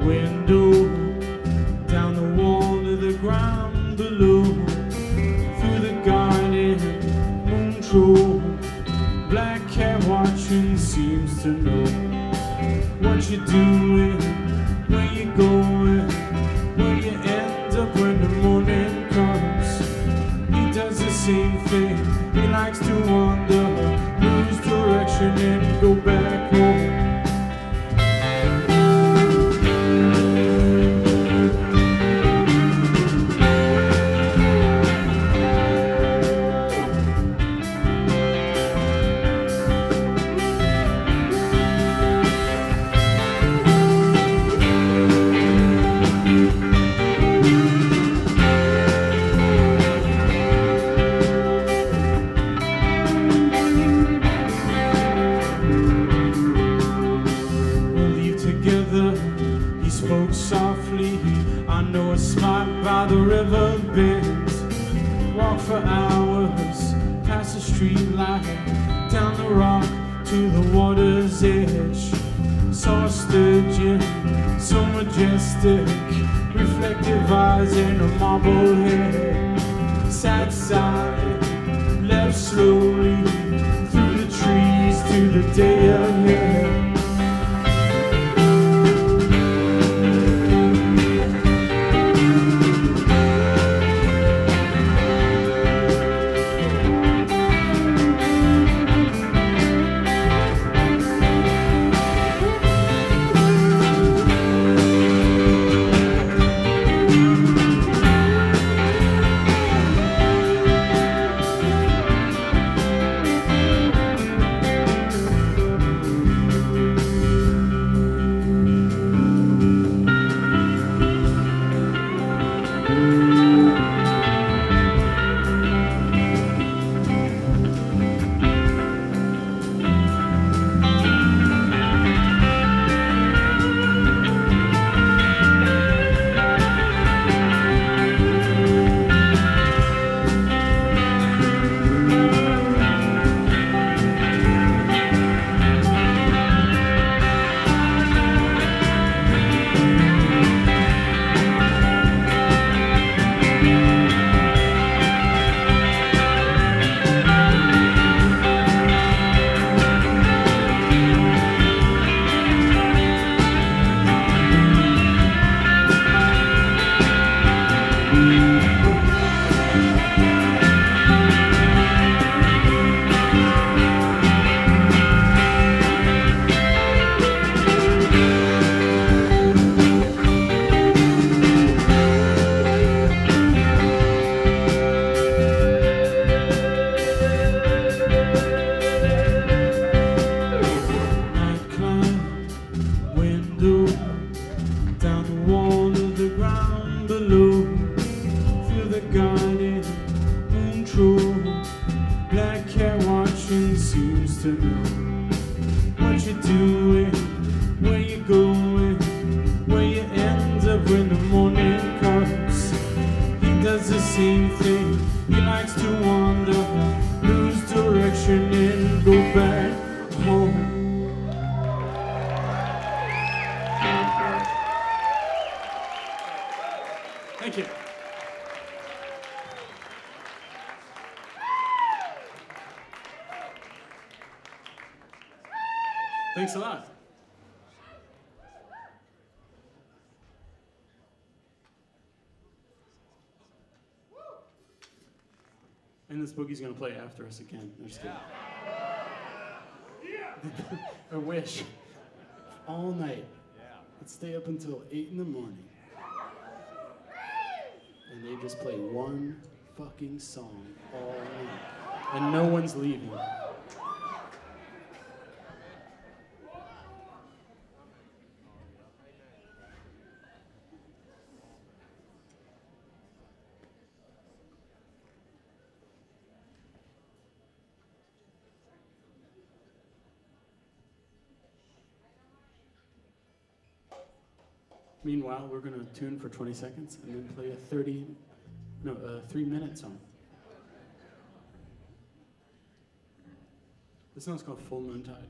window, down the wall to the ground below, through the garden, moon troll. Black cat watching seems to know what you're doing, river bend. Walk for hours past the street light, down the rock to the water's edge. Saw a sturgeon, so majestic, reflective eyes and a marble head. Sat silent, left slowly through the trees to the day ahead. Through Thanks a lot. And this boogie's gonna play after us again. No, just kidding. I wish. All night. Let's stay up until 8 in the morning. And they just play one fucking song all night. And no one's leaving. Meanwhile, we're going to tune for 20 seconds and then play a 30, no, a three minute song. This song's called Full Moon Tide.